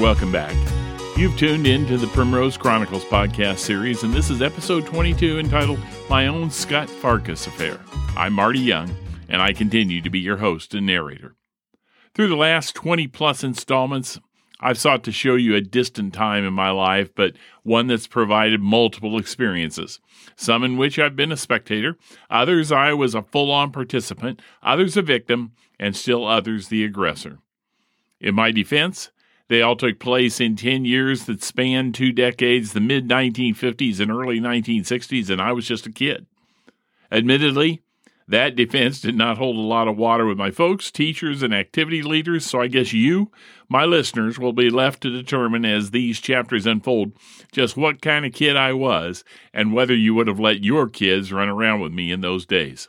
welcome back. You've tuned in to the Primrose Chronicles podcast series, and this is episode 22 entitled My Own Scut Farkus Affair. I'm Marty Young, and I continue to be your host and narrator. Through the last 20 plus installments, I've sought to show you a distant time in my life, but one that's provided multiple experiences. Some in which I've been a spectator, others I was a full on participant, others a victim, and still others the aggressor. In my defense, they all took place in 10 years that spanned two decades, the mid 1950s and early 1960s, and I was just a kid. Admittedly, that defense did not hold a lot of water with my folks, teachers, and activity leaders, so I guess you, my listeners, will be left to determine as these chapters unfold just what kind of kid I was and whether you would have let your kids run around with me in those days.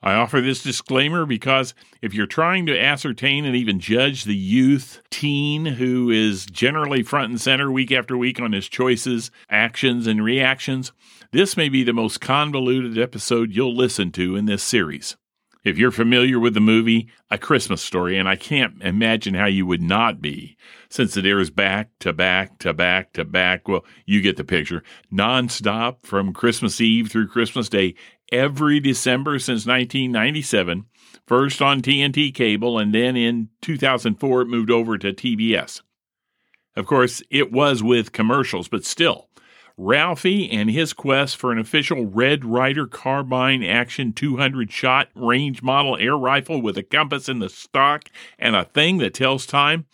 I offer this disclaimer because if you're trying to ascertain and even judge the youth teen who is generally front and center week after week on his choices, actions, and reactions, this may be the most convoluted episode you'll listen to in this series. If you're familiar with the movie A Christmas Story, and I can't imagine how you would not be, since it airs back to back to back to back, well, you get the picture, nonstop from Christmas Eve through Christmas Day every December since 1997, first on TNT cable, and then in 2004 it moved over to TBS. Of course, it was with commercials, but still, Ralphie and his quest for an official Red Ryder carbine action 200 shot range model air rifle with a compass in the stock and a thing that tells time.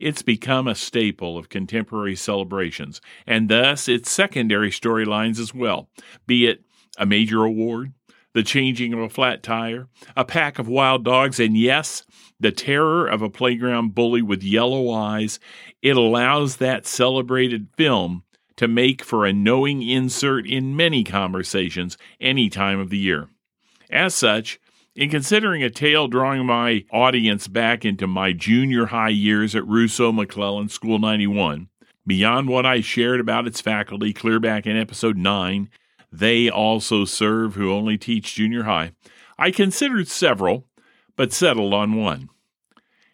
It's become a staple of contemporary celebrations, and thus its secondary storylines as well, be it a major award, the changing of a flat tire, a pack of wild dogs, and yes, the terror of a playground bully with yellow eyes, it allows that celebrated film to make for a knowing insert in many conversations any time of the year. As such, in considering a tale drawing my audience back into my junior high years at Rousseau McClellan School 91, beyond what I shared about its faculty clear back in episode 9, they also serve who only teach junior high. I considered several, but settled on one.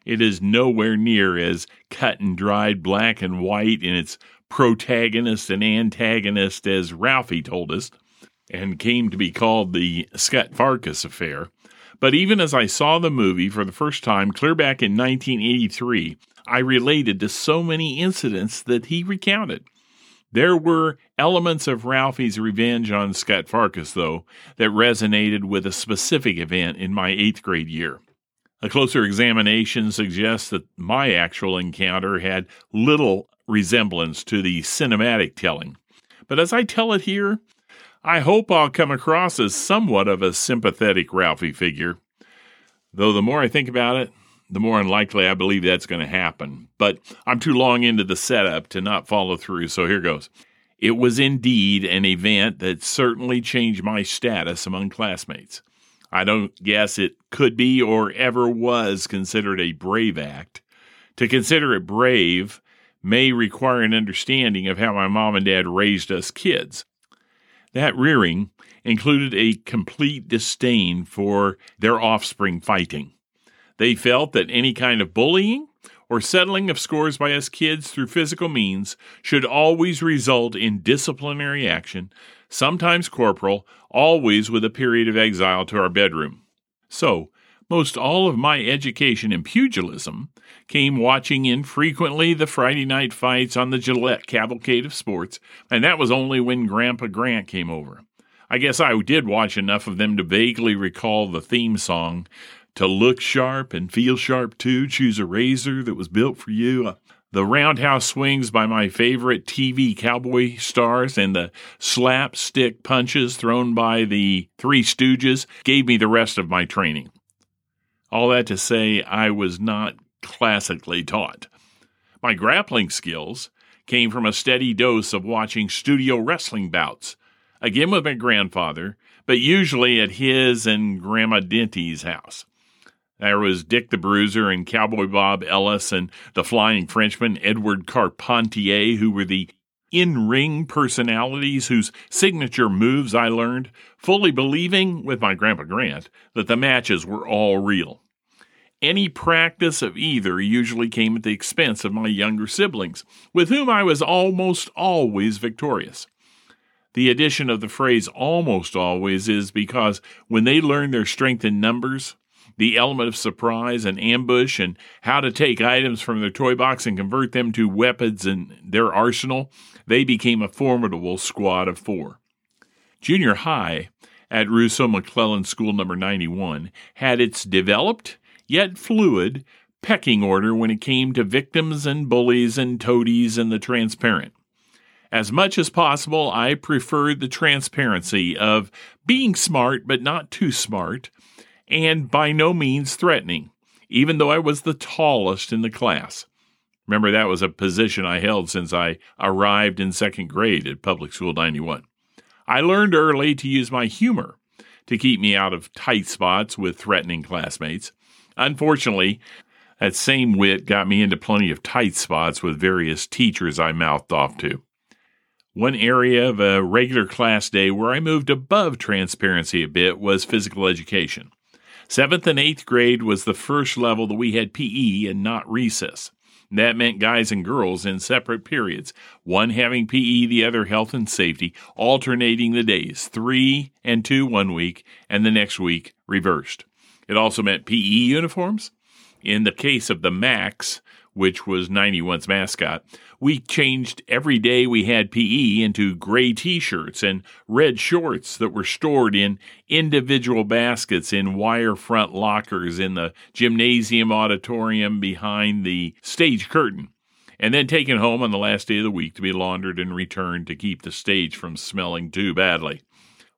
It is nowhere near as cut and dried black and white in its protagonist and antagonist as Ralphie told us, and came to be called the Scut Farkus affair. But even as I saw the movie for the first time clear back in 1983, I related to so many incidents that he recounted. There were elements of Ralphie's revenge on Scut Farkus, though, that resonated with a specific event in my eighth grade year. A closer examination suggests that my actual encounter had little resemblance to the cinematic telling. But as I tell it here, I hope I'll come across as somewhat of a sympathetic Ralphie figure. Though the more I think about it, the more unlikely I believe that's going to happen. But I'm too long into the setup to not follow through, so here goes. It was indeed an event that certainly changed my status among classmates. I don't guess it could be or ever was considered a brave act. To consider it brave may require an understanding of how my mom and dad raised us kids. That rearing included a complete disdain for their offspring fighting. They felt that any kind of bullying or settling of scores by us kids through physical means should always result in disciplinary action, sometimes corporal, always with a period of exile to our bedroom. So, most all of my education in pugilism came watching infrequently the Friday night fights on the Gillette Cavalcade of Sports, and that was only when Grandpa Grant came over. I guess I did watch enough of them to vaguely recall the theme song to look sharp and feel sharp too, choose a razor that was built for you. Uh, the roundhouse swings by my favorite TV cowboy stars and the slapstick punches thrown by the Three Stooges gave me the rest of my training. All that to say, I was not classically taught. My grappling skills came from a steady dose of watching studio wrestling bouts, again with my grandfather, but usually at his and Grandma Denty's house. There was Dick the Bruiser and Cowboy Bob Ellis and the Flying Frenchman Edward Carpentier, who were the in ring personalities whose signature moves I learned, fully believing, with my Grandpa Grant, that the matches were all real. Any practice of either usually came at the expense of my younger siblings, with whom I was almost always victorious. The addition of the phrase almost always is because when they learn their strength in numbers, the element of surprise and ambush, and how to take items from their toy box and convert them to weapons in their arsenal, they became a formidable squad of four. Junior high at Rousseau McClellan School number 91 had its developed yet fluid pecking order when it came to victims and bullies and toadies and the transparent. As much as possible, I preferred the transparency of being smart but not too smart, and by no means threatening, even though I was the tallest in the class. Remember, that was a position I held since I arrived in second grade at Public School 91. I learned early to use my humor to keep me out of tight spots with threatening classmates. Unfortunately, that same wit got me into plenty of tight spots with various teachers I mouthed off to. One area of a regular class day where I moved above transparency a bit was physical education. Seventh and eighth grade was the first level that we had PE and not recess. That meant guys and girls in separate periods, one having PE, the other health and safety, alternating the days, three and two one week, and the next week reversed. It also meant PE uniforms. In the case of the Max, which was 91's mascot, we changed every day we had PE into gray t shirts and red shorts that were stored in individual baskets in wire front lockers in the gymnasium auditorium behind the stage curtain, and then taken home on the last day of the week to be laundered and returned to keep the stage from smelling too badly.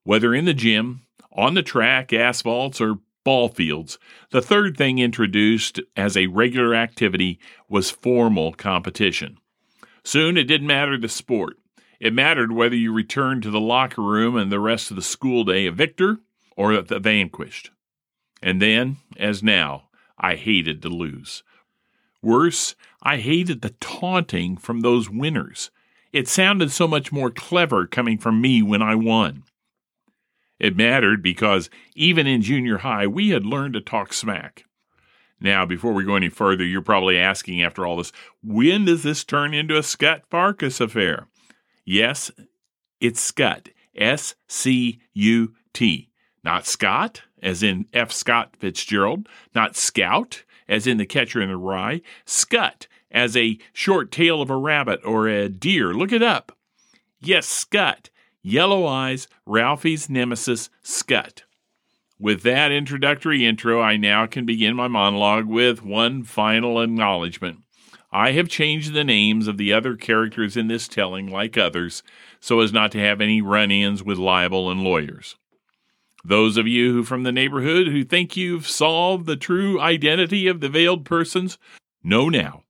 Whether in the gym, on the track, asphalts, or ball fields. The third thing introduced as a regular activity was formal competition. Soon it didn't matter the sport. It mattered whether you returned to the locker room and the rest of the school day a victor or the vanquished. And then, as now, I hated to lose. Worse, I hated the taunting from those winners. It sounded so much more clever coming from me when I won. It mattered because even in junior high, we had learned to talk smack. Now, before we go any further, you're probably asking after all this, when does this turn into a Scut Farkus affair? Yes, it's Scut. S C U T. Not Scott, as in F. Scott Fitzgerald, not Scout, as in the catcher in the rye, Scut, as a short tail of a rabbit or a deer. Look it up. Yes, Scut. Yellow Eyes, Ralphie's nemesis, Scut. With that introductory intro, I now can begin my monologue with one final acknowledgement. I have changed the names of the other characters in this telling, like others, so as not to have any run ins with libel and lawyers. Those of you who from the neighborhood who think you've solved the true identity of the veiled persons, know now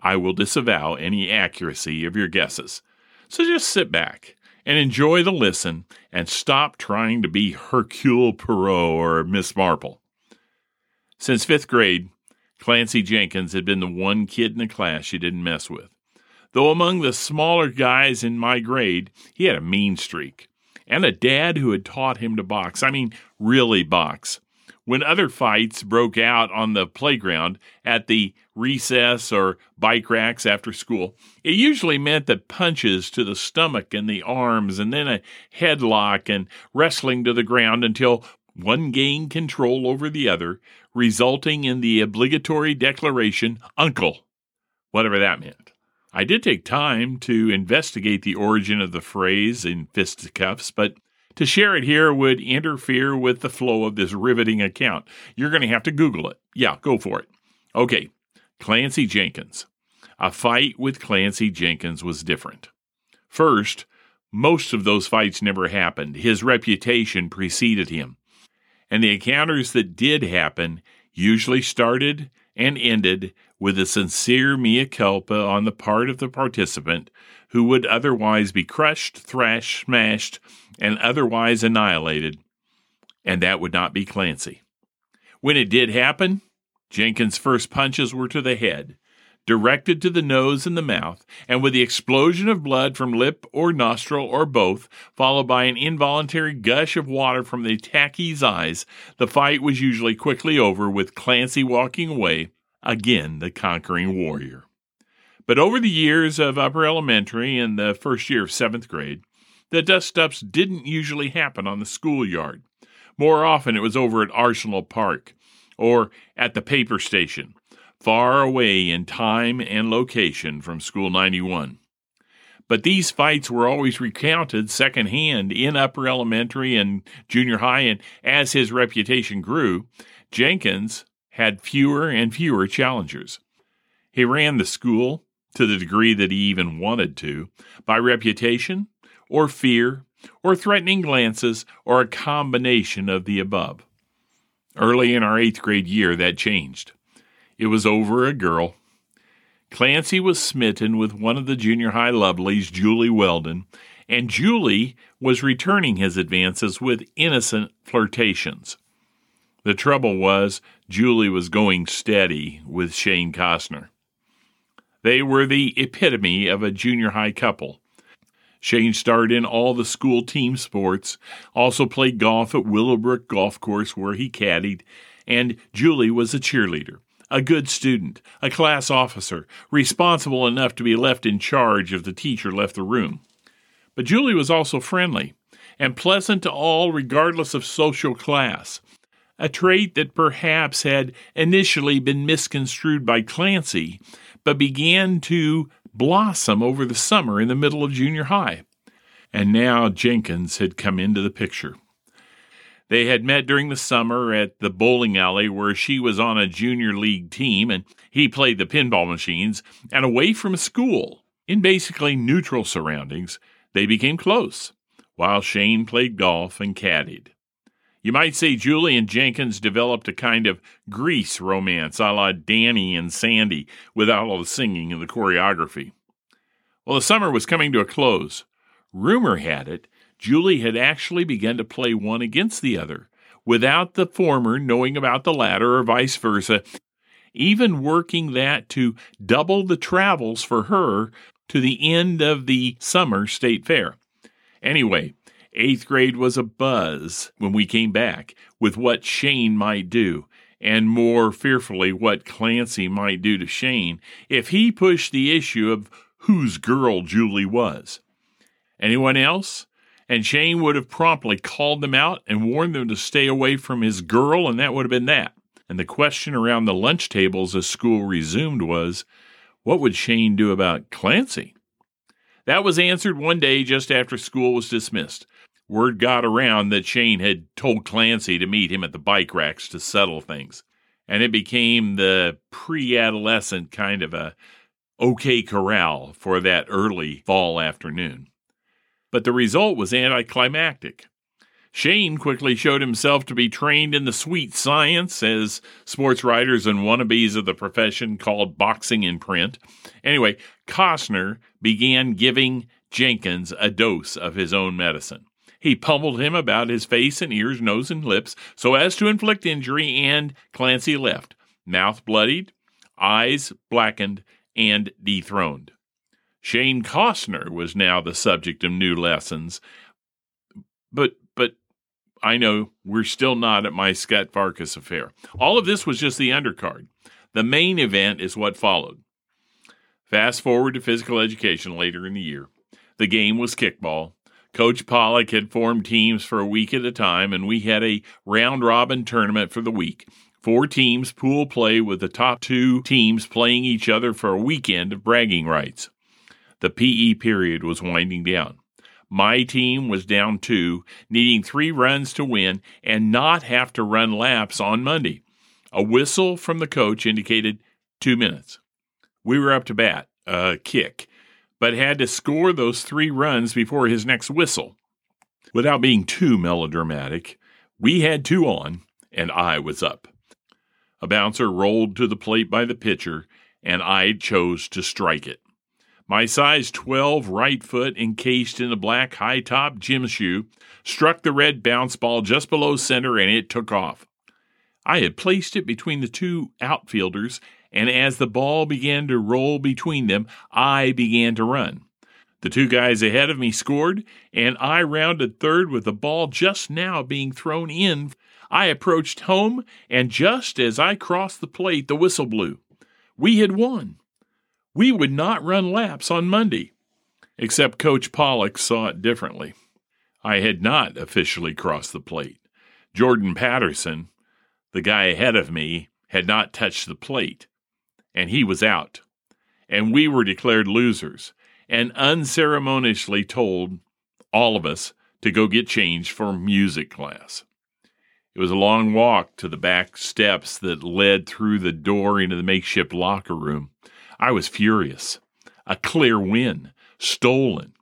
I will disavow any accuracy of your guesses. So just sit back and enjoy the listen and stop trying to be Hercule Poirot or Miss Marple. Since fifth grade, Clancy Jenkins had been the one kid in the class you didn't mess with. Though among the smaller guys in my grade, he had a mean streak. And a dad who had taught him to box. I mean, really box when other fights broke out on the playground at the recess or bike racks after school, it usually meant that punches to the stomach and the arms, and then a headlock and wrestling to the ground until one gained control over the other, resulting in the obligatory declaration, Uncle, whatever that meant. I did take time to investigate the origin of the phrase in fisticuffs, but to share it here would interfere with the flow of this riveting account. You're going to have to Google it. Yeah, go for it. Okay, Clancy Jenkins. A fight with Clancy Jenkins was different. First, most of those fights never happened. His reputation preceded him. And the encounters that did happen usually started and ended with a sincere mea culpa on the part of the participant who would otherwise be crushed, thrashed, smashed, and otherwise annihilated, and that would not be Clancy. When it did happen, Jenkins' first punches were to the head, directed to the nose and the mouth, and with the explosion of blood from lip or nostril or both, followed by an involuntary gush of water from the attackie's eyes, the fight was usually quickly over with Clancy walking away, again the conquering warrior. But over the years of upper elementary and the first year of seventh grade, the dust ups didn't usually happen on the schoolyard. More often it was over at Arsenal Park or at the paper station, far away in time and location from School 91. But these fights were always recounted secondhand in upper elementary and junior high, and as his reputation grew, Jenkins had fewer and fewer challengers. He ran the school, to the degree that he even wanted to, by reputation, or fear, or threatening glances, or a combination of the above. Early in our eighth grade year, that changed. It was over a girl. Clancy was smitten with one of the junior high lovelies, Julie Weldon, and Julie was returning his advances with innocent flirtations. The trouble was, Julie was going steady with Shane Costner. They were the epitome of a junior high couple. Shane starred in all the school team sports, also played golf at Willowbrook Golf Course where he caddied, and Julie was a cheerleader a good student, a class officer, responsible enough to be left in charge if the teacher left the room. But Julie was also friendly and pleasant to all, regardless of social class, a trait that perhaps had initially been misconstrued by Clancy, but began to blossom over the summer in the middle of junior high. And now Jenkins had come into the picture. They had met during the summer at the bowling alley where she was on a junior league team and he played the pinball machines, and away from school, in basically neutral surroundings, they became close, while Shane played golf and caddied. You might say Julie and Jenkins developed a kind of Grease romance a la Danny and Sandy without all the singing and the choreography. Well, the summer was coming to a close. Rumor had it Julie had actually begun to play one against the other, without the former knowing about the latter or vice versa, even working that to double the travels for her to the end of the summer state fair. Anyway, eighth grade was a buzz when we came back with what Shane might do, and more fearfully, what Clancy might do to Shane if he pushed the issue of whose girl Julie was. Anyone else? and Shane would have promptly called them out and warned them to stay away from his girl, and that would have been that. And the question around the lunch tables as school resumed was, what would Shane do about Clancy? That was answered one day just after school was dismissed. Word got around that Shane had told Clancy to meet him at the bike racks to settle things. And it became the pre adolescent kind of a OK corral for that early fall afternoon but the result was anticlimactic. Shane quickly showed himself to be trained in the sweet science, as sports writers and wannabes of the profession called boxing in print. Anyway, Costner began giving Jenkins a dose of his own medicine. He pummeled him about his face and ears, nose, and lips so as to inflict injury, and Clancy left, mouth bloodied, eyes blackened, and dethroned. Shane Costner was now the subject of new lessons. But but I know we're still not at my Scut Farkus affair. All of this was just the undercard. The main event is what followed. Fast forward to physical education later in the year. The game was kickball. Coach Pollock had formed teams for a week at a time, and we had a round robin tournament for the week. Four teams pool play with the top two teams playing each other for a weekend of bragging rights. The PE period was winding down. My team was down two, needing three runs to win and not have to run laps on Monday. A whistle from the coach indicated two minutes. We were up to bat, a kick, but had to score those three runs before his next whistle. Without being too melodramatic, we had two on, and I was up. A bouncer rolled to the plate by the pitcher, and I chose to strike it. My size 12 right foot, encased in a black high top gym shoe, struck the red bounce ball just below center and it took off. I had placed it between the two outfielders and as the ball began to roll between them, I began to run. The two guys ahead of me scored, and I rounded third with the ball just now being thrown in. I approached home, and just as I crossed the plate, the whistle blew. We had won. We would not run laps on Monday. Except Coach Pollock saw it differently. I had not officially crossed the plate. Jordan Patterson, the guy ahead of me, had not touched the plate, and he was out. And we were declared losers and unceremoniously told all of us to go get changed for music class. It was a long walk to the back steps that led through the door into the makeshift locker room. I was furious. A clear win, stolen.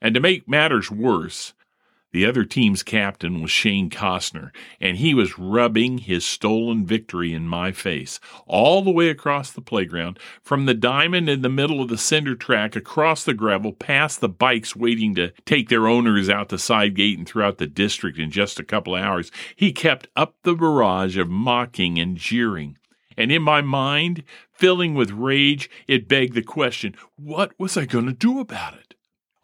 And to make matters worse, the other team's captain was Shane Costner, and he was rubbing his stolen victory in my face all the way across the playground, from the diamond in the middle of the cinder track, across the gravel, past the bikes waiting to take their owners out the side gate and throughout the district in just a couple of hours. He kept up the barrage of mocking and jeering. And in my mind, filling with rage, it begged the question what was I going to do about it?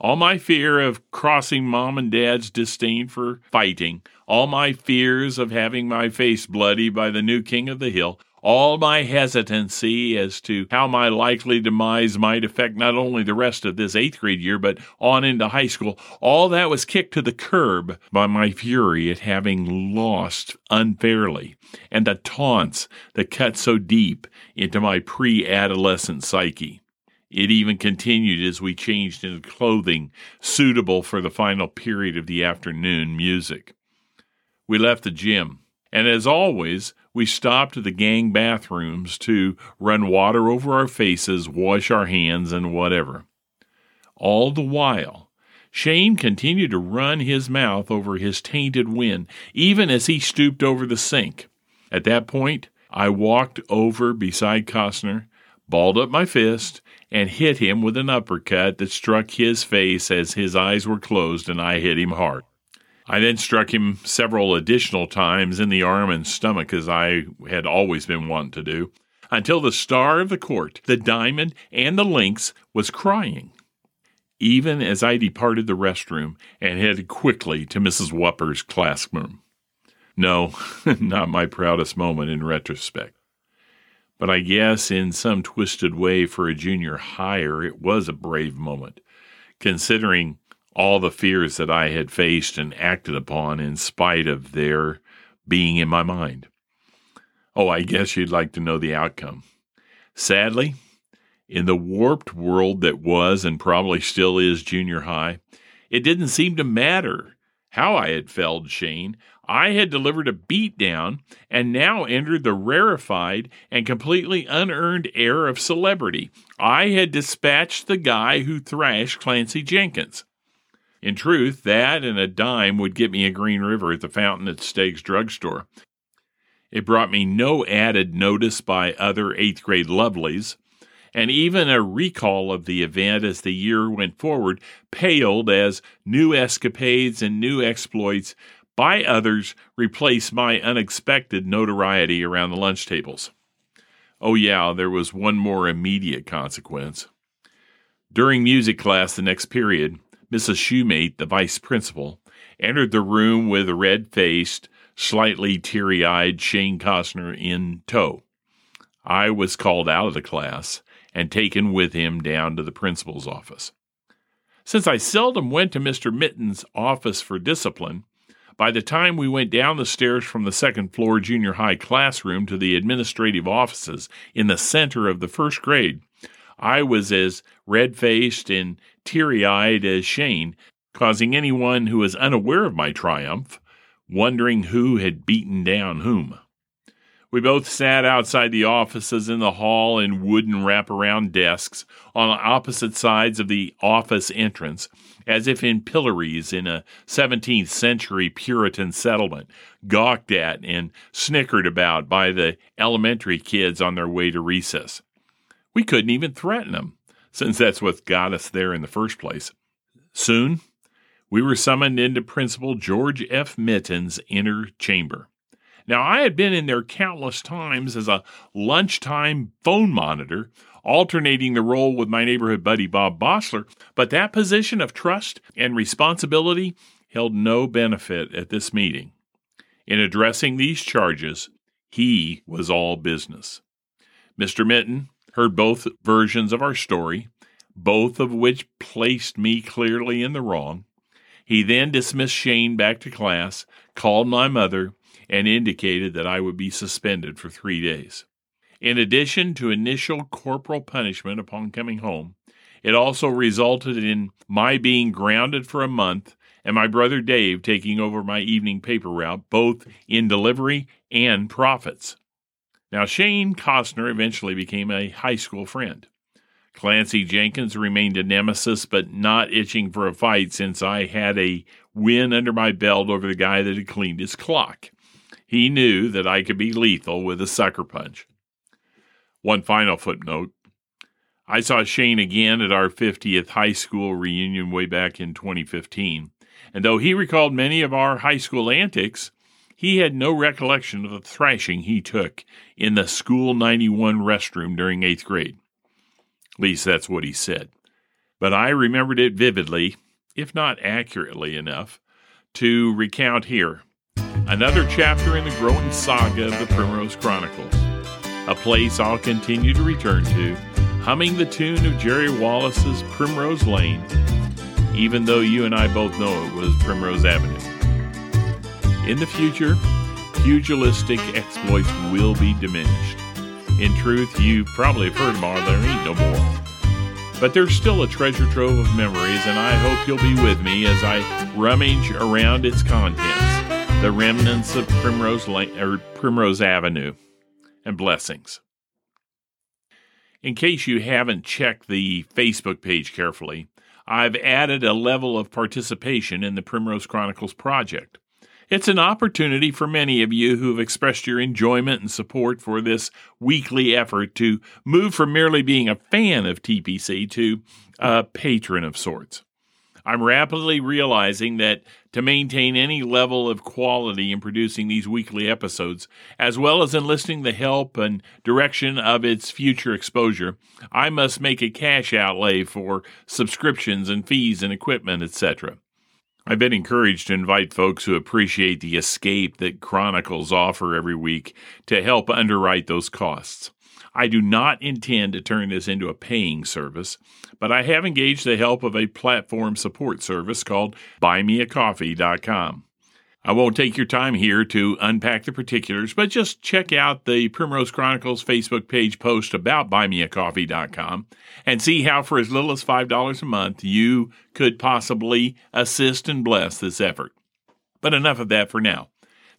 All my fear of crossing mom and dad's disdain for fighting, all my fears of having my face bloody by the new king of the hill, all my hesitancy as to how my likely demise might affect not only the rest of this eighth grade year, but on into high school, all that was kicked to the curb by my fury at having lost unfairly, and the taunts that cut so deep into my pre adolescent psyche. It even continued as we changed into clothing suitable for the final period of the afternoon music. We left the gym, and as always, we stopped at the gang bathrooms to run water over our faces, wash our hands, and whatever. All the while, Shane continued to run his mouth over his tainted wind, even as he stooped over the sink. At that point, I walked over beside Costner, balled up my fist, and hit him with an uppercut that struck his face as his eyes were closed and I hit him hard. I then struck him several additional times in the arm and stomach as I had always been wont to do, until the star of the court, the diamond, and the links was crying. Even as I departed the restroom and headed quickly to Mrs. Wupper's classroom. No, not my proudest moment in retrospect. But I guess in some twisted way for a junior higher, it was a brave moment, considering all the fears that I had faced and acted upon in spite of their being in my mind. Oh, I guess you'd like to know the outcome. Sadly, in the warped world that was and probably still is junior high, it didn't seem to matter how I had felled Shane. I had delivered a beatdown and now entered the rarefied and completely unearned air of celebrity. I had dispatched the guy who thrashed Clancy Jenkins. In truth, that and a dime would get me a Green River at the fountain at Steig's drugstore. It brought me no added notice by other eighth grade lovelies, and even a recall of the event as the year went forward paled as new escapades and new exploits by others replace my unexpected notoriety around the lunch tables. Oh, yeah, there was one more immediate consequence. During music class the next period, Mrs. Shoemate, the vice principal, entered the room with a red faced, slightly teary eyed Shane Costner in tow. I was called out of the class and taken with him down to the principal's office. Since I seldom went to Mr. Mitten's office for discipline, by the time we went down the stairs from the second floor junior high classroom to the administrative offices in the center of the first grade, I was as red faced and teary eyed as Shane, causing anyone who was unaware of my triumph wondering who had beaten down whom. We both sat outside the offices in the hall in wooden wraparound desks on opposite sides of the office entrance, as if in pillories in a 17th century Puritan settlement, gawked at and snickered about by the elementary kids on their way to recess. We couldn't even threaten them, since that's what got us there in the first place. Soon, we were summoned into Principal George F. Mitten's inner chamber. Now, I had been in there countless times as a lunchtime phone monitor, alternating the role with my neighborhood buddy Bob Bossler, but that position of trust and responsibility held no benefit at this meeting. In addressing these charges, he was all business. Mr. Mitten heard both versions of our story, both of which placed me clearly in the wrong. He then dismissed Shane back to class, called my mother, and indicated that I would be suspended for three days. In addition to initial corporal punishment upon coming home, it also resulted in my being grounded for a month and my brother Dave taking over my evening paper route, both in delivery and profits. Now, Shane Costner eventually became a high school friend. Clancy Jenkins remained a nemesis, but not itching for a fight since I had a win under my belt over the guy that had cleaned his clock. He knew that I could be lethal with a sucker punch. One final footnote I saw Shane again at our 50th high school reunion way back in 2015, and though he recalled many of our high school antics, he had no recollection of the thrashing he took in the School 91 restroom during eighth grade. At least that's what he said. But I remembered it vividly, if not accurately enough, to recount here Another chapter in the growing saga of the Primrose Chronicles. A place I'll continue to return to, humming the tune of Jerry Wallace's Primrose Lane, even though you and I both know it was Primrose Avenue. In the future, pugilistic exploits will be diminished. In truth, you probably have heard all, there ain't no more. But there's still a treasure trove of memories, and I hope you'll be with me as I rummage around its contents the remnants of Primrose Lane or Primrose Avenue, and blessings. In case you haven't checked the Facebook page carefully, I've added a level of participation in the Primrose Chronicles project. It's an opportunity for many of you who have expressed your enjoyment and support for this weekly effort to move from merely being a fan of TPC to a patron of sorts. I'm rapidly realizing that to maintain any level of quality in producing these weekly episodes, as well as enlisting the help and direction of its future exposure, I must make a cash outlay for subscriptions and fees and equipment, etc. I've been encouraged to invite folks who appreciate the escape that Chronicles offer every week to help underwrite those costs. I do not intend to turn this into a paying service, but I have engaged the help of a platform support service called buymeacoffee.com. I won't take your time here to unpack the particulars, but just check out the Primrose Chronicles Facebook page post about buymeacoffee.com and see how, for as little as $5 a month, you could possibly assist and bless this effort. But enough of that for now.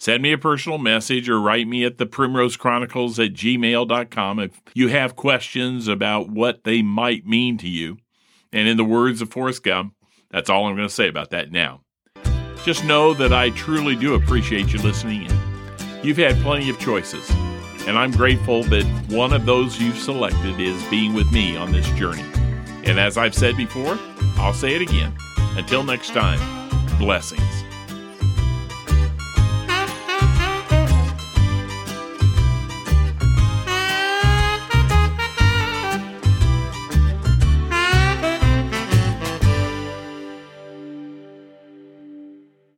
Send me a personal message or write me at the Primrose Chronicles at gmail.com if you have questions about what they might mean to you. And in the words of Forrest Gump, that's all I'm going to say about that now. Just know that I truly do appreciate you listening in. You've had plenty of choices, and I'm grateful that one of those you've selected is being with me on this journey. And as I've said before, I'll say it again. Until next time, blessings.